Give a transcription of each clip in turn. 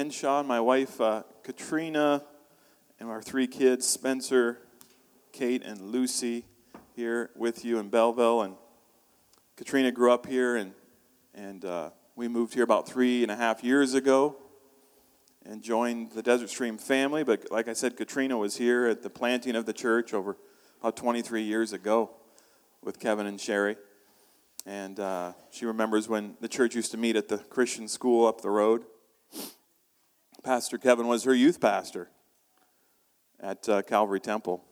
Henshaw, my wife uh, Katrina, and our three kids, Spencer, Kate, and Lucy, here with you in Belleville. And Katrina grew up here, and, and uh, we moved here about three and a half years ago and joined the Desert Stream family. But like I said, Katrina was here at the planting of the church over about 23 years ago with Kevin and Sherry. And uh, she remembers when the church used to meet at the Christian school up the road. Pastor Kevin was her youth pastor at uh, Calvary Temple.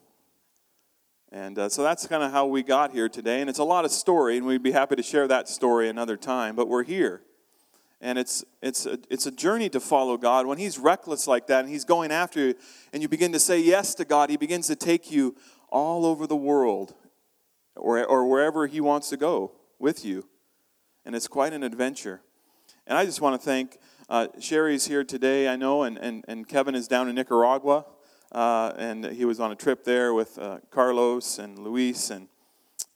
And uh, so that's kind of how we got here today. And it's a lot of story, and we'd be happy to share that story another time. But we're here. And it's, it's, a, it's a journey to follow God. When He's reckless like that and He's going after you, and you begin to say yes to God, He begins to take you all over the world or, or wherever He wants to go with you. And it's quite an adventure. And I just want to thank uh, Sherry's here today, I know, and, and, and Kevin is down in Nicaragua. Uh, and he was on a trip there with uh, Carlos and Luis and,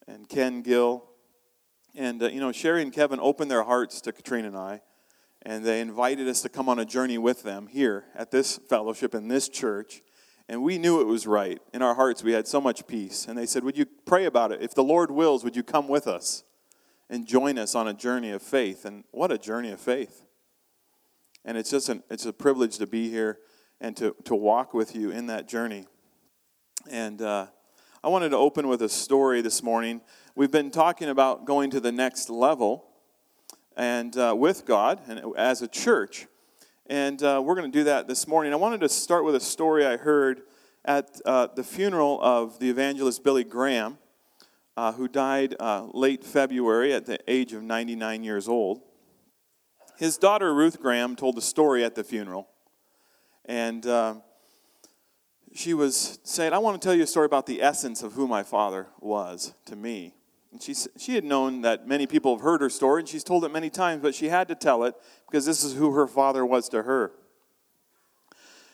and Ken Gill. And, uh, you know, Sherry and Kevin opened their hearts to Katrina and I, and they invited us to come on a journey with them here at this fellowship in this church. And we knew it was right. In our hearts, we had so much peace. And they said, Would you pray about it? If the Lord wills, would you come with us? and join us on a journey of faith. And what a journey of faith. And it's just an, it's a privilege to be here and to, to walk with you in that journey. And uh, I wanted to open with a story this morning. We've been talking about going to the next level and uh, with God and as a church. And uh, we're going to do that this morning. I wanted to start with a story I heard at uh, the funeral of the evangelist Billy Graham uh, who died uh, late February at the age of 99 years old. His daughter Ruth Graham told a story at the funeral. And uh, she was saying, I want to tell you a story about the essence of who my father was to me. And she, she had known that many people have heard her story, and she's told it many times, but she had to tell it because this is who her father was to her.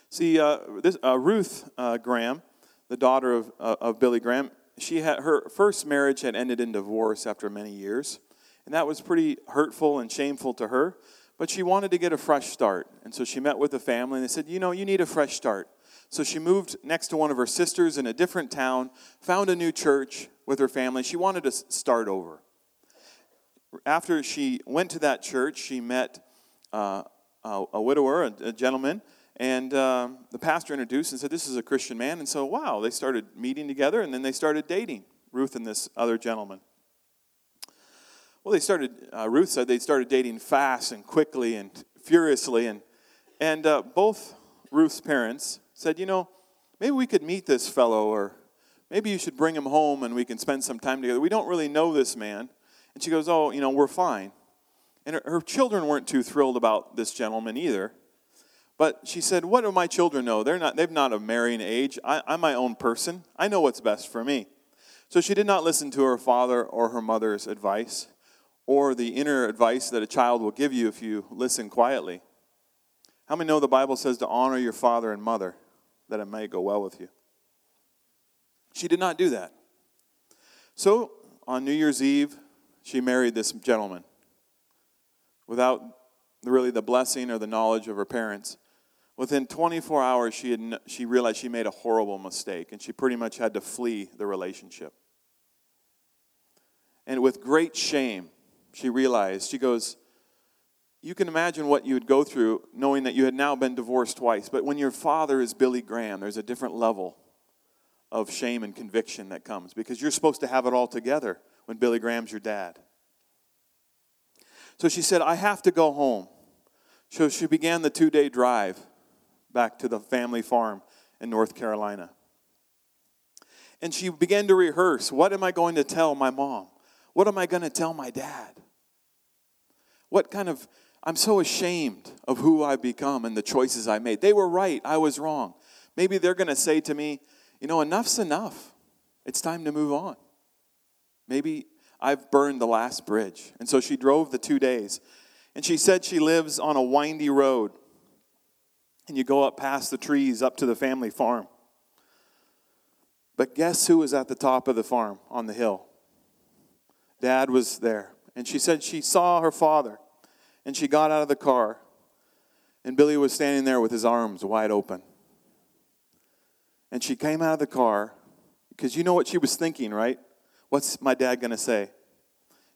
See, uh, this, uh, Ruth uh, Graham, the daughter of, uh, of Billy Graham, she had her first marriage had ended in divorce after many years, and that was pretty hurtful and shameful to her. But she wanted to get a fresh start, and so she met with the family and they said, "You know, you need a fresh start." So she moved next to one of her sisters in a different town, found a new church with her family. She wanted to start over. After she went to that church, she met uh, a, widower, a, a gentleman and um, the pastor introduced and said, This is a Christian man. And so, wow, they started meeting together and then they started dating, Ruth and this other gentleman. Well, they started, uh, Ruth said they started dating fast and quickly and furiously. And, and uh, both Ruth's parents said, You know, maybe we could meet this fellow or maybe you should bring him home and we can spend some time together. We don't really know this man. And she goes, Oh, you know, we're fine. And her, her children weren't too thrilled about this gentleman either. But she said, What do my children know? They're not, they've not a marrying age. I, I'm my own person. I know what's best for me. So she did not listen to her father or her mother's advice or the inner advice that a child will give you if you listen quietly. How many know the Bible says to honor your father and mother that it may go well with you? She did not do that. So on New Year's Eve, she married this gentleman without really the blessing or the knowledge of her parents. Within 24 hours, she, had, she realized she made a horrible mistake and she pretty much had to flee the relationship. And with great shame, she realized, she goes, You can imagine what you would go through knowing that you had now been divorced twice. But when your father is Billy Graham, there's a different level of shame and conviction that comes because you're supposed to have it all together when Billy Graham's your dad. So she said, I have to go home. So she began the two day drive back to the family farm in North Carolina. And she began to rehearse what am I going to tell my mom? What am I going to tell my dad? What kind of, I'm so ashamed of who I've become and the choices I made. They were right, I was wrong. Maybe they're going to say to me, you know, enough's enough. It's time to move on. Maybe I've burned the last bridge. And so she drove the two days. And she said she lives on a windy road and you go up past the trees up to the family farm. But guess who was at the top of the farm on the hill? Dad was there. And she said she saw her father and she got out of the car And Billy was standing there with his arms wide open. And she came out of the car because you know what she was thinking, right? What's my dad going to say?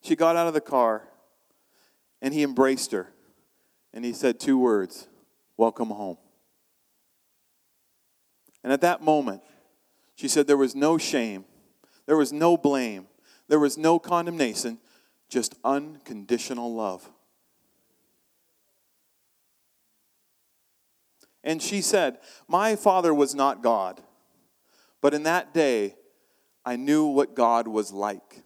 She got out of the car and he embraced her and he said two words Welcome home. And at that moment, she said there was no shame, there was no blame, there was no condemnation, just unconditional love. And she said, My father was not God, but in that day I knew what God was like.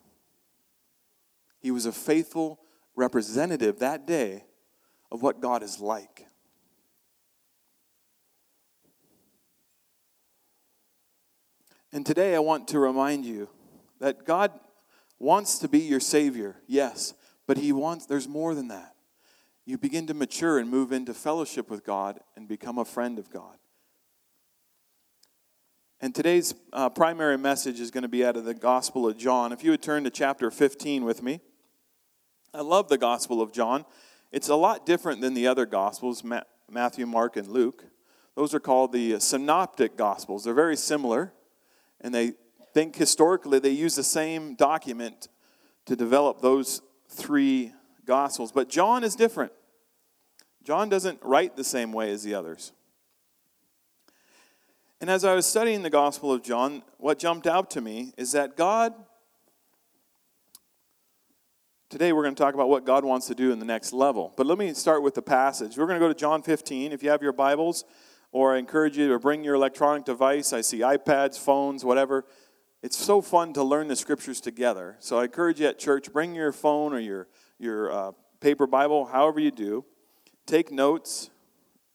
He was a faithful representative that day of what God is like. And today I want to remind you that God wants to be your Savior, yes, but He wants, there's more than that. You begin to mature and move into fellowship with God and become a friend of God. And today's uh, primary message is going to be out of the Gospel of John. If you would turn to chapter 15 with me. I love the Gospel of John. It's a lot different than the other Gospels, Matthew, Mark, and Luke. Those are called the synoptic Gospels. They're very similar, and they think historically they use the same document to develop those three Gospels. But John is different. John doesn't write the same way as the others. And as I was studying the Gospel of John, what jumped out to me is that God, today we're going to talk about what God wants to do in the next level. But let me start with the passage. We're going to go to John 15. If you have your Bibles, or I encourage you to bring your electronic device, I see iPads, phones, whatever. It's so fun to learn the scriptures together. So I encourage you at church, bring your phone or your, your uh, paper Bible, however you do. Take notes,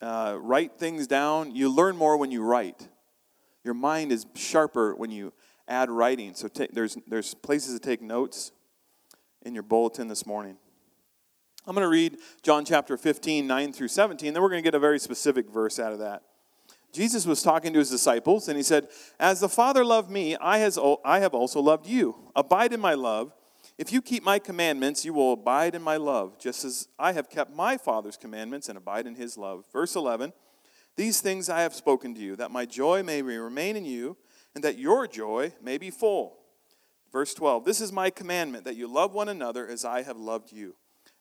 uh, write things down. You learn more when you write. Your mind is sharper when you add writing. So there's, there's places to take notes in your bulletin this morning. I'm going to read John chapter 15, 9 through 17. Then we're going to get a very specific verse out of that. Jesus was talking to his disciples, and he said, As the Father loved me, I, has, I have also loved you. Abide in my love. If you keep my commandments, you will abide in my love, just as I have kept my Father's commandments and abide in his love. Verse 11 These things I have spoken to you, that my joy may remain in you, and that your joy may be full. Verse 12 This is my commandment, that you love one another as I have loved you.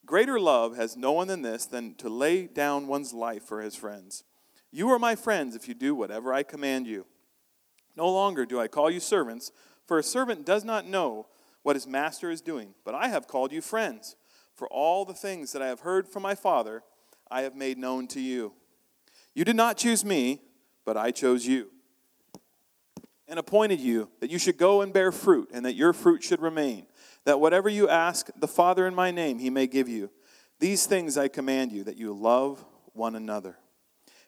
Greater love has no one than this, than to lay down one's life for his friends. You are my friends if you do whatever I command you. No longer do I call you servants, for a servant does not know what his master is doing, but I have called you friends. For all the things that I have heard from my Father, I have made known to you. You did not choose me, but I chose you and appointed you that you should go and bear fruit, and that your fruit should remain, that whatever you ask the Father in my name, he may give you. These things I command you, that you love one another.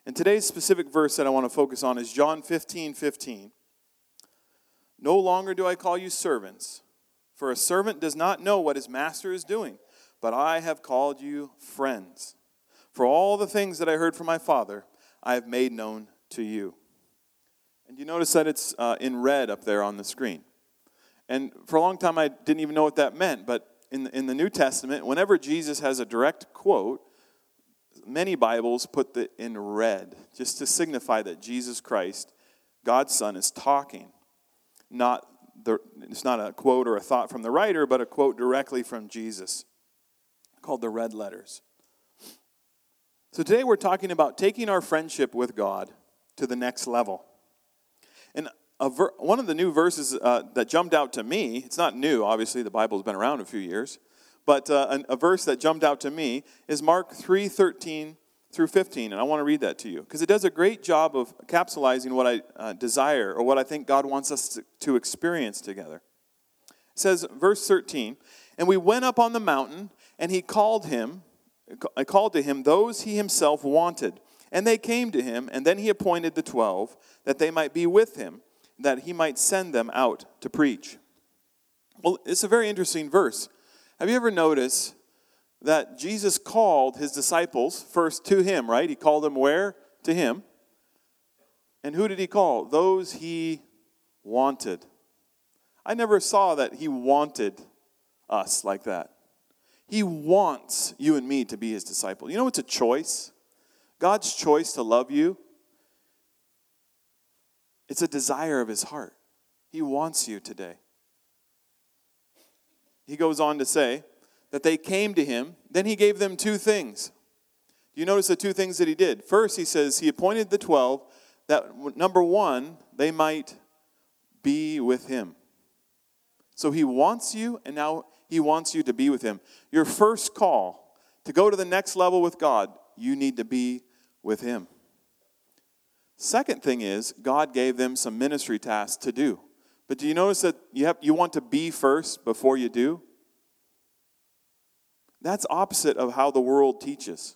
And today's specific verse that I want to focus on is John 15 15. No longer do I call you servants, for a servant does not know what his master is doing, but I have called you friends. For all the things that I heard from my Father, I have made known to you. And you notice that it's uh, in red up there on the screen. And for a long time, I didn't even know what that meant, but in the, in the New Testament, whenever Jesus has a direct quote, many Bibles put it in red, just to signify that Jesus Christ, God's Son, is talking. Not the, it's not a quote or a thought from the writer, but a quote directly from Jesus, called the red letters. So today we're talking about taking our friendship with God to the next level. And ver- one of the new verses uh, that jumped out to me, it's not new, obviously, the Bible's been around a few years, but uh, a verse that jumped out to me is Mark 3 13 through 15. And I want to read that to you because it does a great job of capsulizing what I uh, desire or what I think God wants us to, to experience together. It says, verse 13, and we went up on the mountain, and he called him, I called to him those he himself wanted. And they came to him, and then he appointed the twelve, that they might be with him, that he might send them out to preach. Well, it's a very interesting verse have you ever noticed that Jesus called his disciples first to him, right? He called them where? To him. And who did he call? Those he wanted. I never saw that he wanted us like that. He wants you and me to be his disciple. You know, it's a choice. God's choice to love you, it's a desire of his heart. He wants you today. He goes on to say that they came to him, then he gave them two things. Do you notice the two things that he did? First, he says he appointed the 12 that number one, they might be with him. So he wants you, and now he wants you to be with him. Your first call to go to the next level with God, you need to be with him. Second thing is, God gave them some ministry tasks to do. But do you notice that you, have, you want to be first before you do? That's opposite of how the world teaches.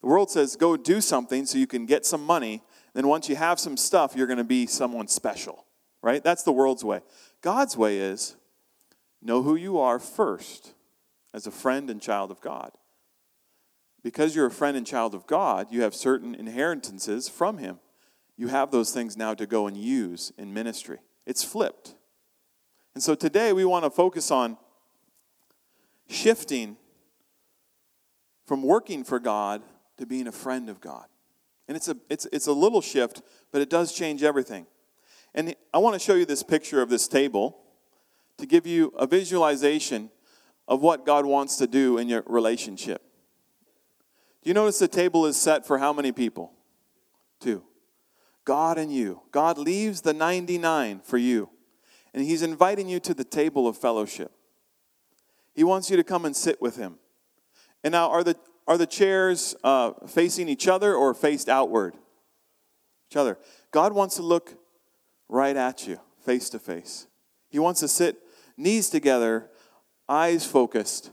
The world says, go do something so you can get some money. Then once you have some stuff, you're going to be someone special, right? That's the world's way. God's way is know who you are first as a friend and child of God. Because you're a friend and child of God, you have certain inheritances from Him. You have those things now to go and use in ministry. It's flipped. And so today we want to focus on shifting from working for God to being a friend of God. And it's a, it's, it's a little shift, but it does change everything. And I want to show you this picture of this table to give you a visualization of what God wants to do in your relationship. Do you notice the table is set for how many people? Two. God and you. God leaves the 99 for you. And He's inviting you to the table of fellowship. He wants you to come and sit with Him. And now, are the, are the chairs uh, facing each other or faced outward? Each other. God wants to look right at you, face to face. He wants to sit knees together, eyes focused,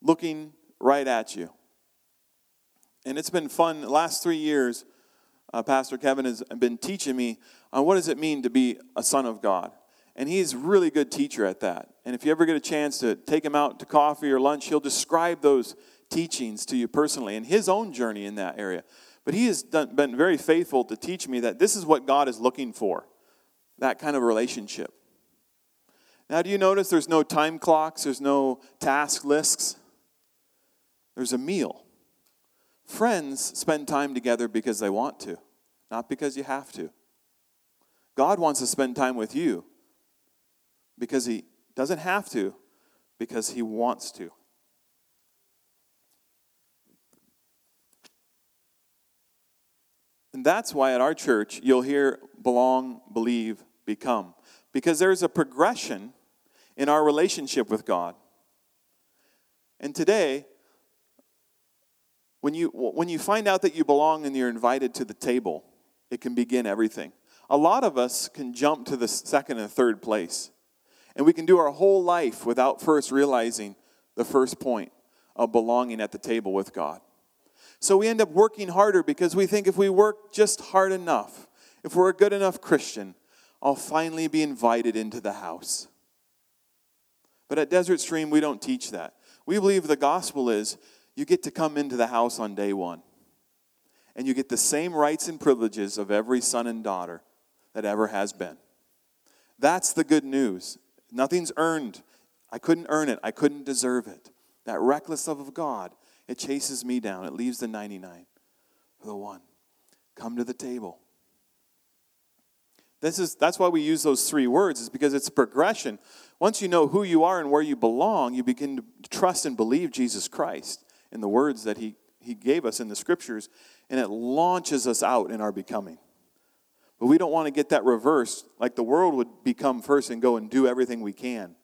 looking right at you. And it's been fun. Last three years, uh, Pastor Kevin has been teaching me on what does it mean to be a son of God. And he's really good teacher at that. And if you ever get a chance to take him out to coffee or lunch, he'll describe those teachings to you personally and his own journey in that area. But he has done, been very faithful to teach me that this is what God is looking for that kind of relationship. Now, do you notice there's no time clocks, there's no task lists? There's a meal. Friends spend time together because they want to, not because you have to. God wants to spend time with you because He doesn't have to, because He wants to. And that's why at our church you'll hear belong, believe, become. Because there's a progression in our relationship with God. And today, when you, when you find out that you belong and you're invited to the table, it can begin everything. A lot of us can jump to the second and third place. And we can do our whole life without first realizing the first point of belonging at the table with God. So we end up working harder because we think if we work just hard enough, if we're a good enough Christian, I'll finally be invited into the house. But at Desert Stream, we don't teach that. We believe the gospel is you get to come into the house on day one. And you get the same rights and privileges of every son and daughter that ever has been. That's the good news. Nothing's earned. I couldn't earn it, I couldn't deserve it. That reckless love of God it chases me down. It leaves the 99 for the one. Come to the table. This is, that's why we use those three words, is because it's progression. Once you know who you are and where you belong, you begin to trust and believe Jesus Christ in the words that he, he gave us in the scriptures, and it launches us out in our becoming. But we don't want to get that reversed, like the world would become first and go and do everything we can.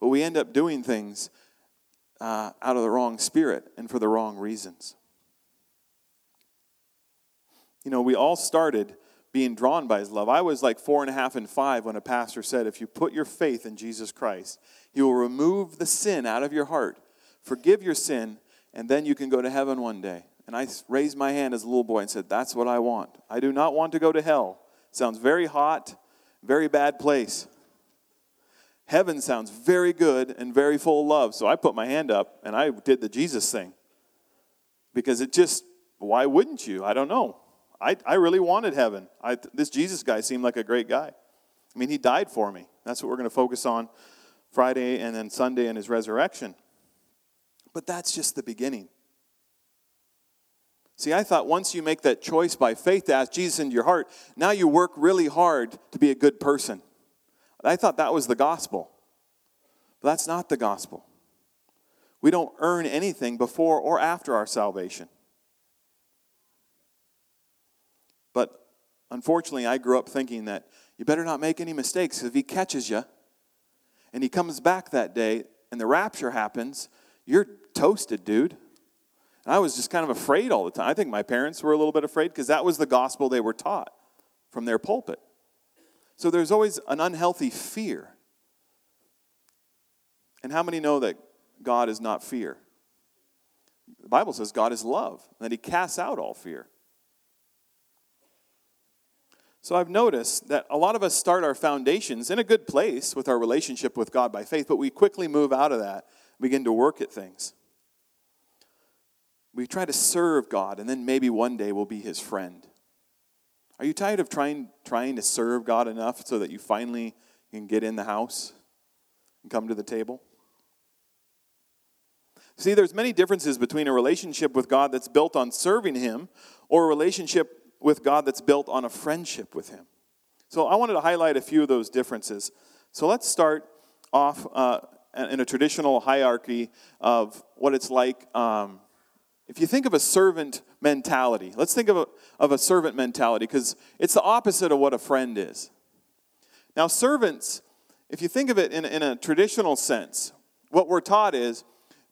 But we end up doing things uh, out of the wrong spirit and for the wrong reasons. You know, we all started being drawn by his love. I was like four and a half and five when a pastor said, If you put your faith in Jesus Christ, he will remove the sin out of your heart, forgive your sin, and then you can go to heaven one day. And I raised my hand as a little boy and said, That's what I want. I do not want to go to hell. It sounds very hot, very bad place. Heaven sounds very good and very full of love. So I put my hand up and I did the Jesus thing. Because it just, why wouldn't you? I don't know. I, I really wanted heaven. I, this Jesus guy seemed like a great guy. I mean, he died for me. That's what we're going to focus on Friday and then Sunday and his resurrection. But that's just the beginning. See, I thought once you make that choice by faith to ask Jesus into your heart, now you work really hard to be a good person. I thought that was the gospel. But that's not the gospel. We don't earn anything before or after our salvation. But unfortunately, I grew up thinking that you better not make any mistakes. If he catches you and he comes back that day and the rapture happens, you're toasted, dude. And I was just kind of afraid all the time. I think my parents were a little bit afraid because that was the gospel they were taught from their pulpit. So there's always an unhealthy fear. And how many know that God is not fear? The Bible says God is love, and that He casts out all fear. So I've noticed that a lot of us start our foundations in a good place with our relationship with God by faith, but we quickly move out of that, begin to work at things. We try to serve God, and then maybe one day we'll be his friend. Are you tired of trying, trying to serve God enough so that you finally can get in the house and come to the table? See, there's many differences between a relationship with God that's built on serving him or a relationship with God that's built on a friendship with him. So I wanted to highlight a few of those differences. So let's start off uh, in a traditional hierarchy of what it's like um, if you think of a servant mentality, let's think of a, of a servant mentality because it's the opposite of what a friend is. Now, servants, if you think of it in, in a traditional sense, what we're taught is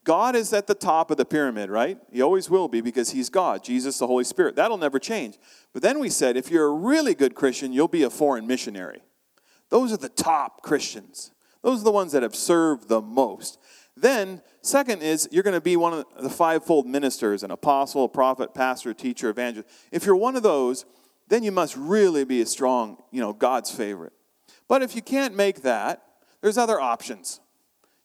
God is at the top of the pyramid, right? He always will be because He's God, Jesus, the Holy Spirit. That'll never change. But then we said if you're a really good Christian, you'll be a foreign missionary. Those are the top Christians. Those are the ones that have served the most. Then, second is you're going to be one of the fivefold ministers an apostle, prophet, pastor, teacher, evangelist. If you're one of those, then you must really be a strong, you know, God's favorite. But if you can't make that, there's other options.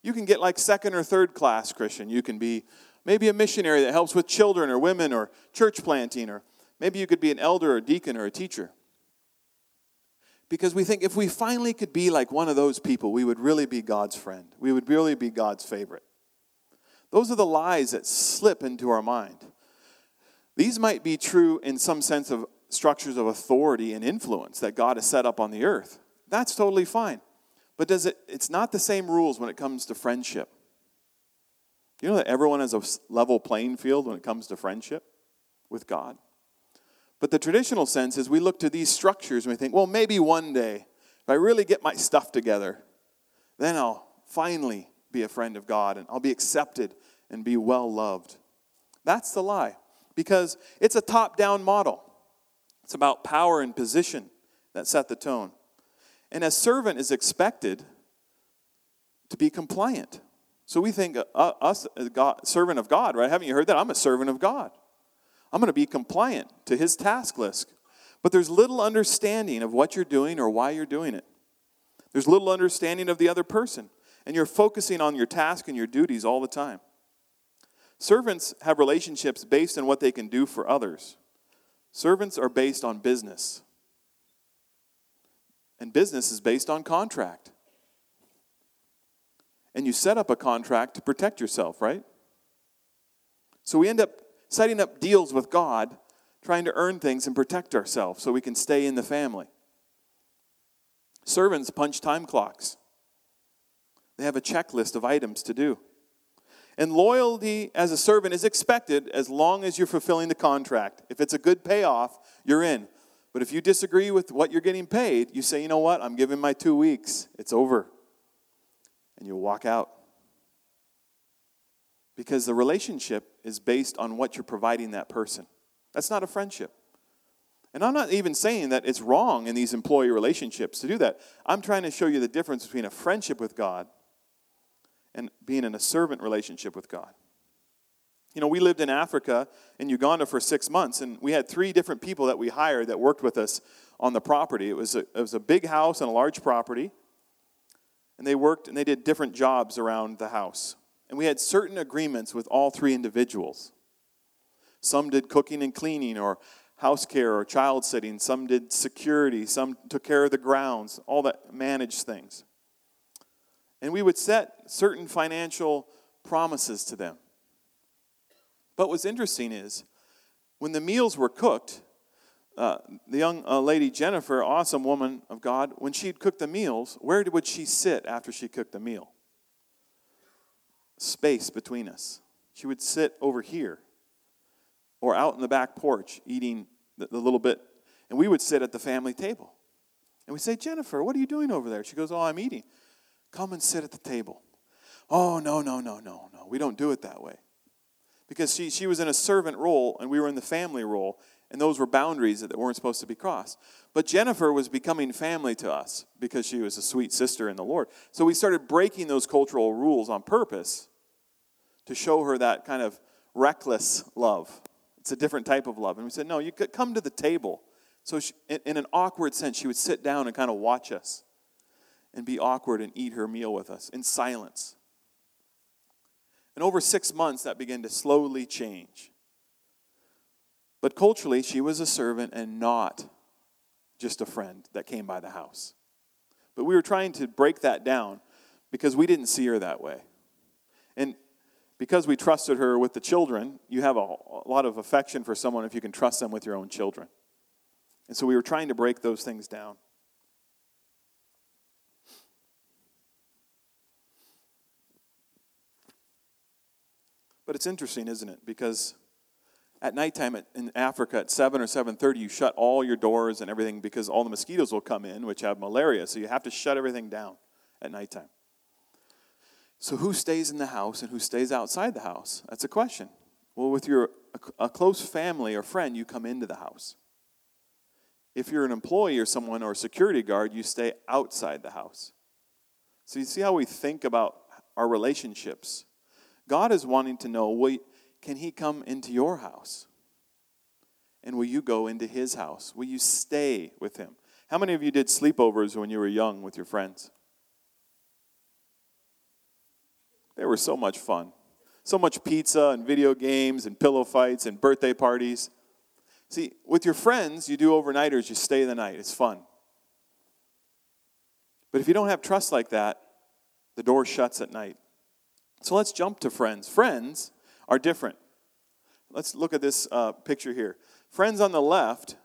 You can get like second or third class Christian. You can be maybe a missionary that helps with children or women or church planting, or maybe you could be an elder or deacon or a teacher. Because we think if we finally could be like one of those people, we would really be God's friend. We would really be God's favorite. Those are the lies that slip into our mind. These might be true in some sense of structures of authority and influence that God has set up on the earth. That's totally fine. But does it it's not the same rules when it comes to friendship. You know that everyone has a level playing field when it comes to friendship with God? But the traditional sense is we look to these structures and we think, well, maybe one day, if I really get my stuff together, then I'll finally be a friend of God and I'll be accepted and be well loved. That's the lie because it's a top down model. It's about power and position that set the tone. And a servant is expected to be compliant. So we think, uh, us, a God, servant of God, right? Haven't you heard that? I'm a servant of God. I'm going to be compliant to his task list. But there's little understanding of what you're doing or why you're doing it. There's little understanding of the other person. And you're focusing on your task and your duties all the time. Servants have relationships based on what they can do for others. Servants are based on business. And business is based on contract. And you set up a contract to protect yourself, right? So we end up setting up deals with God, trying to earn things and protect ourselves so we can stay in the family. Servants punch time clocks, they have a checklist of items to do. And loyalty as a servant is expected as long as you're fulfilling the contract. If it's a good payoff, you're in. But if you disagree with what you're getting paid, you say, you know what, I'm giving my two weeks, it's over. And you walk out. Because the relationship is based on what you're providing that person. That's not a friendship. And I'm not even saying that it's wrong in these employee relationships to do that. I'm trying to show you the difference between a friendship with God and being in a servant relationship with God. You know, we lived in Africa, in Uganda, for six months, and we had three different people that we hired that worked with us on the property. It was a, it was a big house and a large property, and they worked and they did different jobs around the house. And we had certain agreements with all three individuals. Some did cooking and cleaning or house care or child sitting. Some did security. Some took care of the grounds, all that managed things. And we would set certain financial promises to them. But what's interesting is when the meals were cooked, uh, the young uh, lady Jennifer, awesome woman of God, when she'd cook the meals, where would she sit after she cooked the meal? Space between us. She would sit over here or out in the back porch eating the, the little bit, and we would sit at the family table. And we say, Jennifer, what are you doing over there? She goes, Oh, I'm eating. Come and sit at the table. Oh, no, no, no, no, no. We don't do it that way. Because she, she was in a servant role and we were in the family role, and those were boundaries that weren't supposed to be crossed. But Jennifer was becoming family to us because she was a sweet sister in the Lord. So we started breaking those cultural rules on purpose to show her that kind of reckless love. It's a different type of love. And we said, no, you could come to the table. So she, in, in an awkward sense, she would sit down and kind of watch us and be awkward and eat her meal with us in silence. And over six months, that began to slowly change. But culturally, she was a servant and not just a friend that came by the house. But we were trying to break that down because we didn't see her that way. And because we trusted her with the children, you have a, lot of affection for someone if you can trust them with your own children. And so we were trying to break those things down. But it's interesting, isn't it? Because at nighttime in Africa at 7 or 7.30, you shut all your doors and everything because all the mosquitoes will come in, which have malaria. So you have to shut everything down at nighttime. So, who stays in the house and who stays outside the house? That's a question. Well, with your a close family or friend, you come into the house. If you're an employee or someone or a security guard, you stay outside the house. So, you see how we think about our relationships. God is wanting to know wait, can He come into your house? And will you go into His house? Will you stay with Him? How many of you did sleepovers when you were young with your friends? They were so much fun. So much pizza and video games and pillow fights and birthday parties. See, with your friends, you do overnighters, you stay the night. It's fun. But if you don't have trust like that, the door shuts at night. So let's jump to friends. Friends are different. Let's look at this uh, picture here. Friends on the left,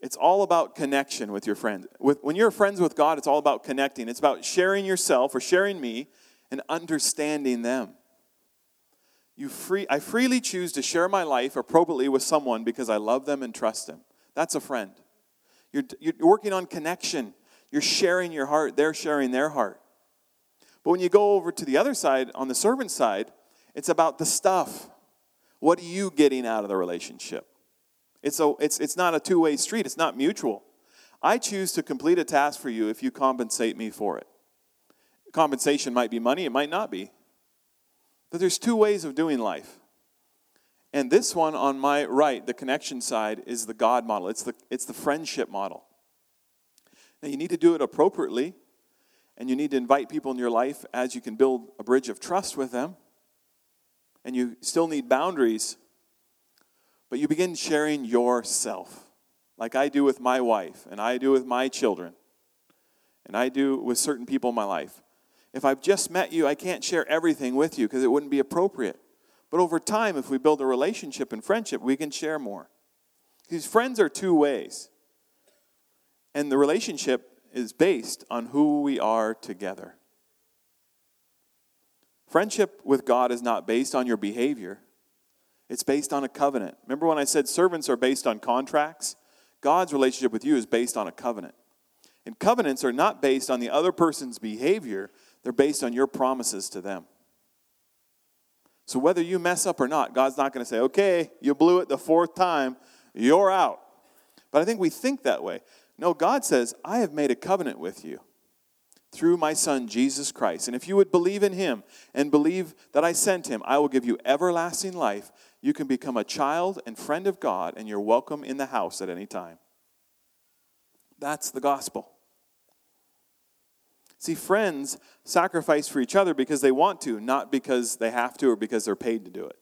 it's all about connection with your friends. When you're friends with God, it's all about connecting. It's about sharing yourself or sharing me and understanding them. You free, I freely choose to share my life appropriately with someone because I love them and trust them. That's a friend. You're, you're working on connection. You're sharing your heart, they're sharing their heart. But when you go over to the other side, on the servant side, it's about the stuff. What are you getting out of the relationship? It's, a, it's, it's not a two way street, it's not mutual. I choose to complete a task for you if you compensate me for it. Compensation might be money, it might not be. But there's two ways of doing life. And this one on my right, the connection side, is the God model. It's the, it's the friendship model. Now, you need to do it appropriately, and you need to invite people in your life as you can build a bridge of trust with them. And you still need boundaries, but you begin sharing yourself, like I do with my wife, and I do with my children, and I do with certain people in my life. If I've just met you, I can't share everything with you because it wouldn't be appropriate. But over time, if we build a relationship and friendship, we can share more. These friends are two ways. And the relationship is based on who we are together. Friendship with God is not based on your behavior, it's based on a covenant. Remember when I said servants are based on contracts? God's relationship with you is based on a covenant. And covenants are not based on the other person's behavior, they're based on your promises to them. So whether you mess up or not, God's not going to say, okay, you blew it the fourth time, you're out. But I think we think that way. No, God says, I have made a covenant with you through my Son, Jesus Christ. And if you would believe in him and believe that I sent him, I will give you everlasting life. You can become a child and friend of God, and you're welcome in the house at any time. That's the gospel. See, friends sacrifice for each other because they want to, not because they have to or because they're paid to do it.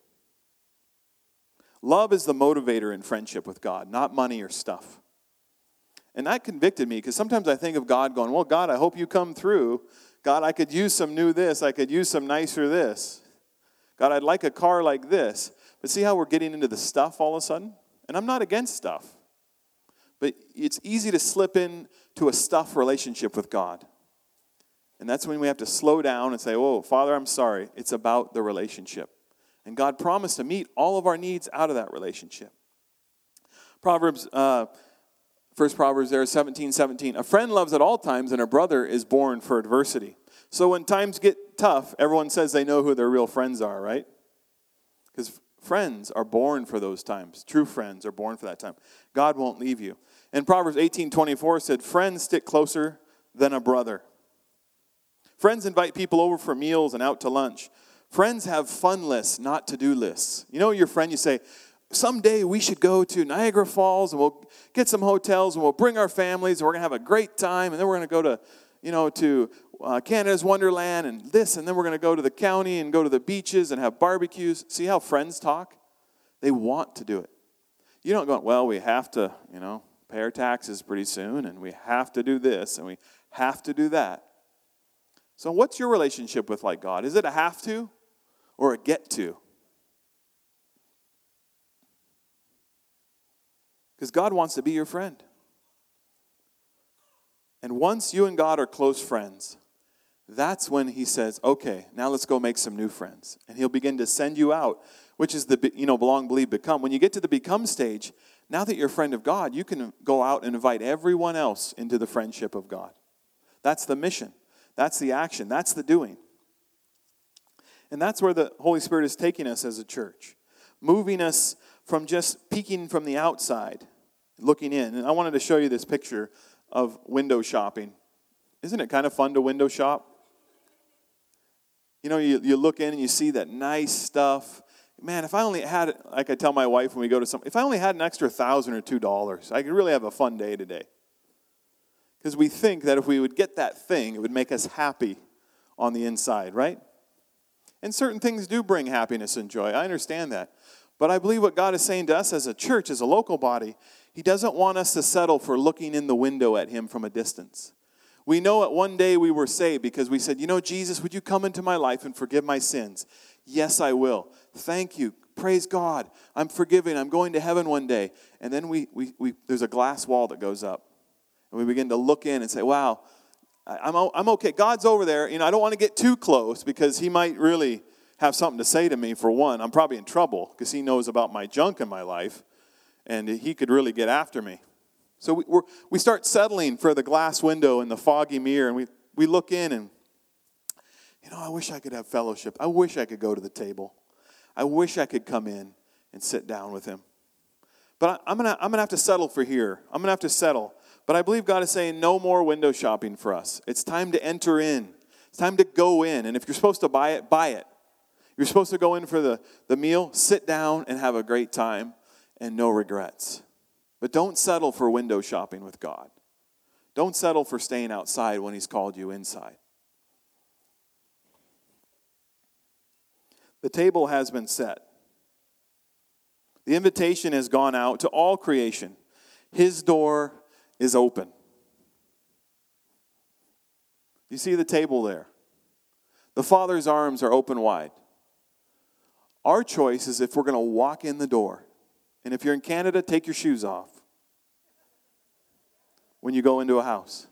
Love is the motivator in friendship with God, not money or stuff. And that convicted me because sometimes I think of God going, Well, God, I hope you come through. God, I could use some new this. I could use some nicer this. God, I'd like a car like this. But see how we're getting into the stuff all of a sudden? And I'm not against stuff. But it's easy to slip into a stuff relationship with God. And that's when we have to slow down and say, Oh, Father, I'm sorry. It's about the relationship. And God promised to meet all of our needs out of that relationship. Proverbs, uh, first Proverbs there, 17, 17. A friend loves at all times, and a brother is born for adversity. So when times get tough, everyone says they know who their real friends are, right? Because friends are born for those times. True friends are born for that time. God won't leave you. And Proverbs 18, 24 said, Friends stick closer than a brother. Friends invite people over for meals and out to lunch. Friends have fun lists, not to do lists. You know, your friend, you say, someday we should go to Niagara Falls and we'll get some hotels and we'll bring our families and we're going to have a great time and then we're going to go to, you know, to uh, Canada's Wonderland and this and then we're going to go to the county and go to the beaches and have barbecues. See how friends talk? They want to do it. You don't go, well, we have to, you know, pay our taxes pretty soon and we have to do this and we have to do that. So, what's your relationship with like God? Is it a have to or a get to? Because God wants to be your friend. And once you and God are close friends, that's when he says, okay, now let's go make some new friends. And he'll begin to send you out, which is the, you know, belong, believe, become. When you get to the become stage, now that you're a friend of God, you can go out and invite everyone else into the friendship of God. That's the mission. That's the action, that's the doing. And that's where the Holy Spirit is taking us as a church, moving us from just peeking from the outside, looking in. And I wanted to show you this picture of window shopping. Isn't it kind of fun to window shop? You know, you, you look in and you see that nice stuff. Man, if I only had, like I tell my wife when we go to some, if I only had an extra thousand or two dollars, I could really have a fun day today. Because we think that if we would get that thing, it would make us happy on the inside, right? And certain things do bring happiness and joy. I understand that. But I believe what God is saying to us as a church, as a local body, He doesn't want us to settle for looking in the window at Him from a distance. We know that one day we were saved because we said, You know, Jesus, would you come into my life and forgive my sins? Yes, I will. Thank you. Praise God. I'm forgiven. I'm going to heaven one day. And then we, we, we, there's a glass wall that goes up. And we begin to look in and say, wow, I'm, I'm okay. God's over there. You know, I don't want to get too close because he might really have something to say to me for one. I'm probably in trouble because he knows about my junk in my life and he could really get after me. So we, we start settling for the glass window and the foggy mirror and we, we look in and, you know, I wish I could have fellowship. I wish I could go to the table. I wish I could come in and sit down with him. But I, I'm going to I'm going to have to settle for here. I'm going to have to settle. But I believe God is saying no more window shopping for us. It's time to enter in. It's time to go in. And if you're supposed to buy it, buy it. You're supposed to go in for the, the meal, sit down and have a great time and no regrets. But don't settle for window shopping with God. Don't settle for staying outside when He's called you inside. The table has been set. The invitation has gone out to all creation. His door is open. You see the table there? The Father's arms are open wide. Our choice is if we're going to walk in the door. And if you're in Canada, take your shoes off when you go into a house.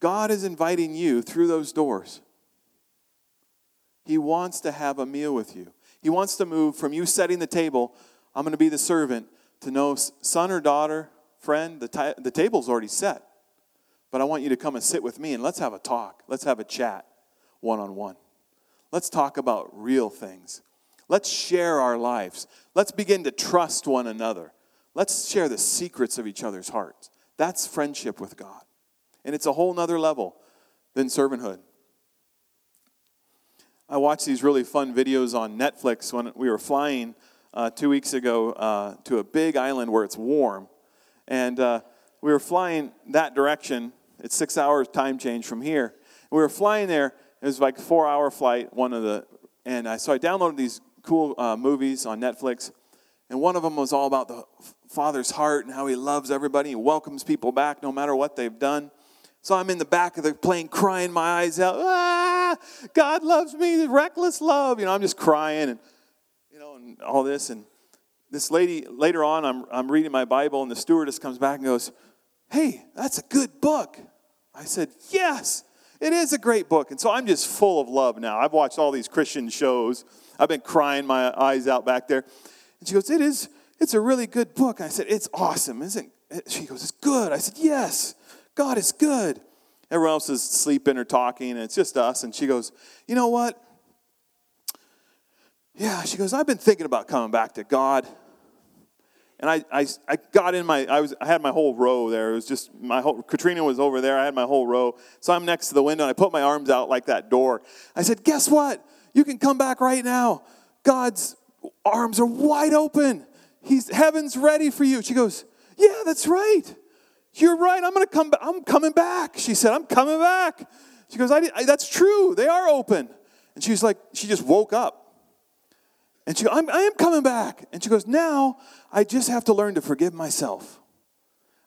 God is inviting you through those doors. He wants to have a meal with you. He wants to move from you setting the table, I'm going to be the servant, to know son or daughter, friend, the, ta- the table's already set. But I want you to come and sit with me and let's have a talk. Let's have a chat one on one. Let's talk about real things. Let's share our lives. Let's begin to trust one another. Let's share the secrets of each other's hearts. That's friendship with God. And it's a whole nother level than servanthood. I watched these really fun videos on Netflix when we were flying uh, two weeks ago uh, to a big island where it's warm. And uh, we were flying that direction. It's six hours time change from here. We were flying there. It was like four hour flight, one of the, and I, so I downloaded these cool uh, movies on Netflix. And one of them was all about the Father's heart and how he loves everybody. He welcomes people back no matter what they've done. So I'm in the back of the plane crying my eyes out. Ah, God loves me, reckless love. You know, I'm just crying and you know, and all this. And this lady, later on, I'm, I'm reading my Bible, and the stewardess comes back and goes, Hey, that's a good book. I said, Yes, it is a great book. And so I'm just full of love now. I've watched all these Christian shows. I've been crying my eyes out back there. And she goes, It is, it's a really good book. And I said, It's awesome, isn't it? She goes, It's good. I said, Yes, God is good. Everyone else is sleeping or talking, and it's just us. And she goes, You know what? Yeah, she goes, I've been thinking about coming back to God. And I, I, I got in my, I, was, I had my whole row there. It was just, my whole, Katrina was over there. I had my whole row. So I'm next to the window, and I put my arms out like that door. I said, Guess what? You can come back right now. God's arms are wide open. He's, heaven's ready for you. She goes, Yeah, that's right. You're right. I'm going to come back. I'm coming back. She said, I'm coming back. She goes, I, I, That's true. They are open. And she's like, She just woke up. And she, I'm, I am coming back. And she goes, Now I just have to learn to forgive myself.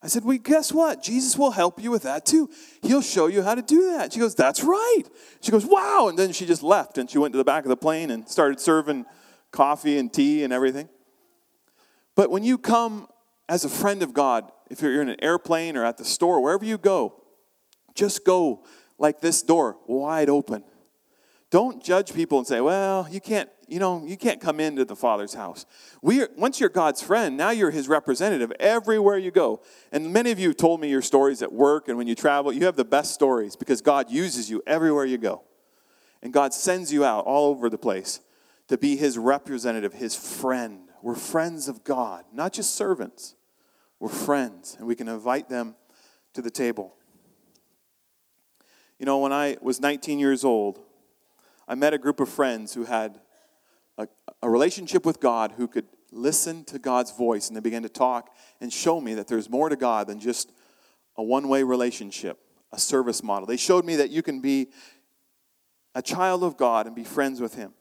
I said, Well, guess what? Jesus will help you with that too. He'll show you how to do that. She goes, That's right. She goes, Wow. And then she just left and she went to the back of the plane and started serving coffee and tea and everything. But when you come as a friend of God, if you're in an airplane or at the store, wherever you go, just go like this door, wide open. Don't judge people and say, well, you can't, you know, you can't come into the Father's house. We are, once you're God's friend, now you're his representative everywhere you go. And many of you have told me your stories at work and when you travel. You have the best stories because God uses you everywhere you go. And God sends you out all over the place to be his representative, his friend. We're friends of God, not just servants. We're friends, and we can invite them to the table. You know, when I was 19 years old, I met a group of friends who had a, a relationship with God who could listen to God's voice and they began to talk and show me that there's more to God than just a one way relationship, a service model. They showed me that you can be a child of God and be friends with Him.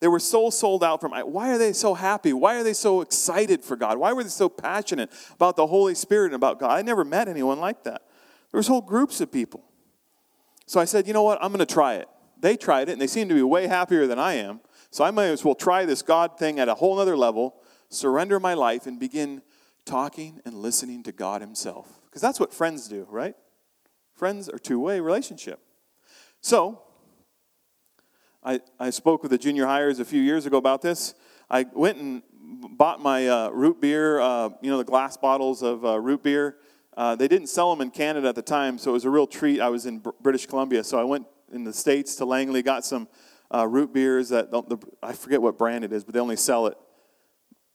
They were so sold out from why are they so happy? Why are they so excited for God? Why were they so passionate about the Holy Spirit and about God? I never met anyone like that. There was whole groups of people. So I said, you know what? I'm going to try it they tried it and they seemed to be way happier than I am. So I might as well try this God thing at a whole other level, surrender my life, and begin talking and listening to God Himself. Because that's what friends do, right? Friends are two way relationship. So, I, I spoke with the junior hires a few years ago about this. I went and bought my uh, root beer, uh, you know, the glass bottles of uh, root beer. Uh, they didn't sell them in Canada at the time, so it was a real treat. I was in British Columbia, so I went in the States to Langley, got some uh, root beers that, the, I forget what brand it is, but they only sell it.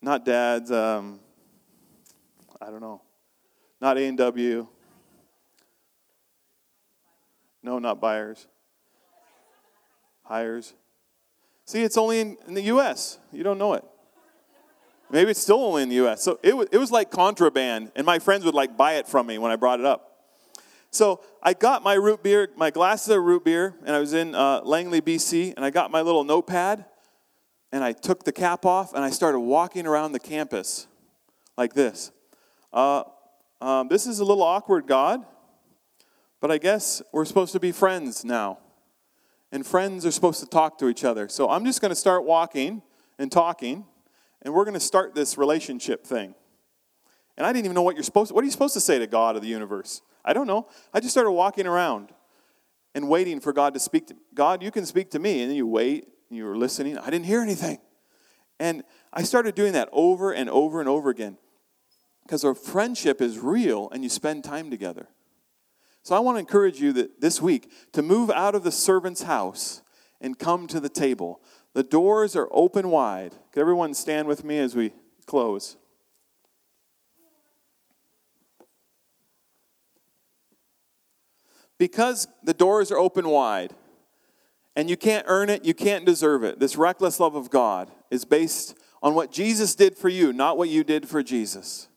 Not Dad's, um, I don't know. Not A&W. No, not buyers. Hires. See, it's only in, in, the U.S. You don't know it. Maybe it's still only in the U.S. So it, it was like contraband, and my friends would like buy it from me when I brought it up. So I got my root beer, my glasses of root beer, and I was in uh, Langley, BC, and I got my little notepad, and I took the cap off, and I started walking around the campus like this. Uh, um, this is a little awkward, God, but I guess we're supposed to be friends now. And friends are supposed to talk to each other. So I'm just going to start walking and talking, and we're going to start this relationship thing. And I didn't even know what you're supposed to, what are you supposed to say to God of the universe? I don't know. I just started walking around and waiting for God to speak to God, you can speak to me. And then you wait and you were listening. I didn't hear anything. And I started doing that over and over and over again because our friendship is real and you spend time together. So I want to encourage you that this week to move out of the servant's house and come to the table. The doors are open wide. Could everyone stand with me as we close? Because the doors are open wide and you can't earn it, you can't deserve it. This reckless love of God is based on what Jesus did for you, not what you did for Jesus.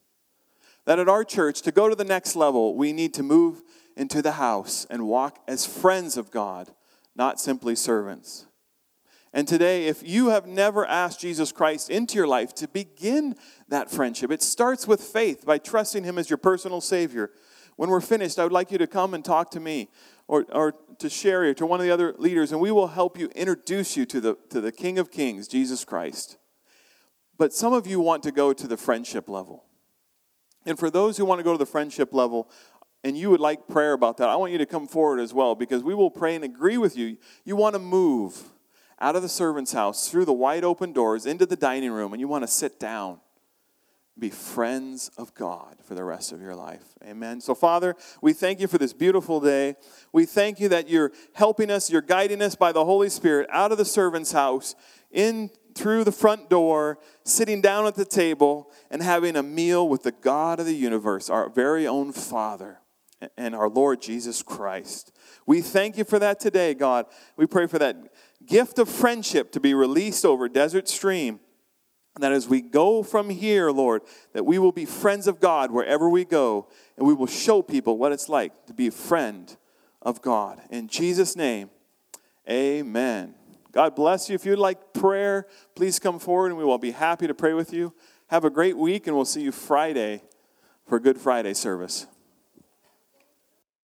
That at our church, to go to the next level, we need to move into the house and walk as friends of God, not simply servants. And today, if you have never asked Jesus Christ into your life to begin that friendship, it starts with faith by trusting Him as your personal Savior. When we're finished, I would like you to come and talk to me or, or to Sherry or to one of the other leaders, and we will help you introduce you to the, to the King of Kings, Jesus Christ. But some of you want to go to the friendship level. And for those who want to go to the friendship level, and you would like prayer about that, I want you to come forward as well because we will pray and agree with you. You want to move out of the servant's house through the wide open doors into the dining room, and you want to sit down be friends of God for the rest of your life. Amen. So, Father, we thank you for this beautiful day. We thank you that you're helping us, you're guiding us by the Holy Spirit out of the servant's house, in through the front door, sitting down at the table, and having a meal with the God of the universe, our very own Father and our Lord Jesus Christ. We thank you for that today, God. We pray for that gift of friendship to be released over Desert Stream that as we go from here, Lord, that we will be friends of God wherever we go, and we will show people what it's like to be a friend of God. In Jesus' name, amen. God bless you. If you'd like prayer, please come forward and we will be happy to pray with you. Have a great week, and we'll see you Friday for Good Friday service.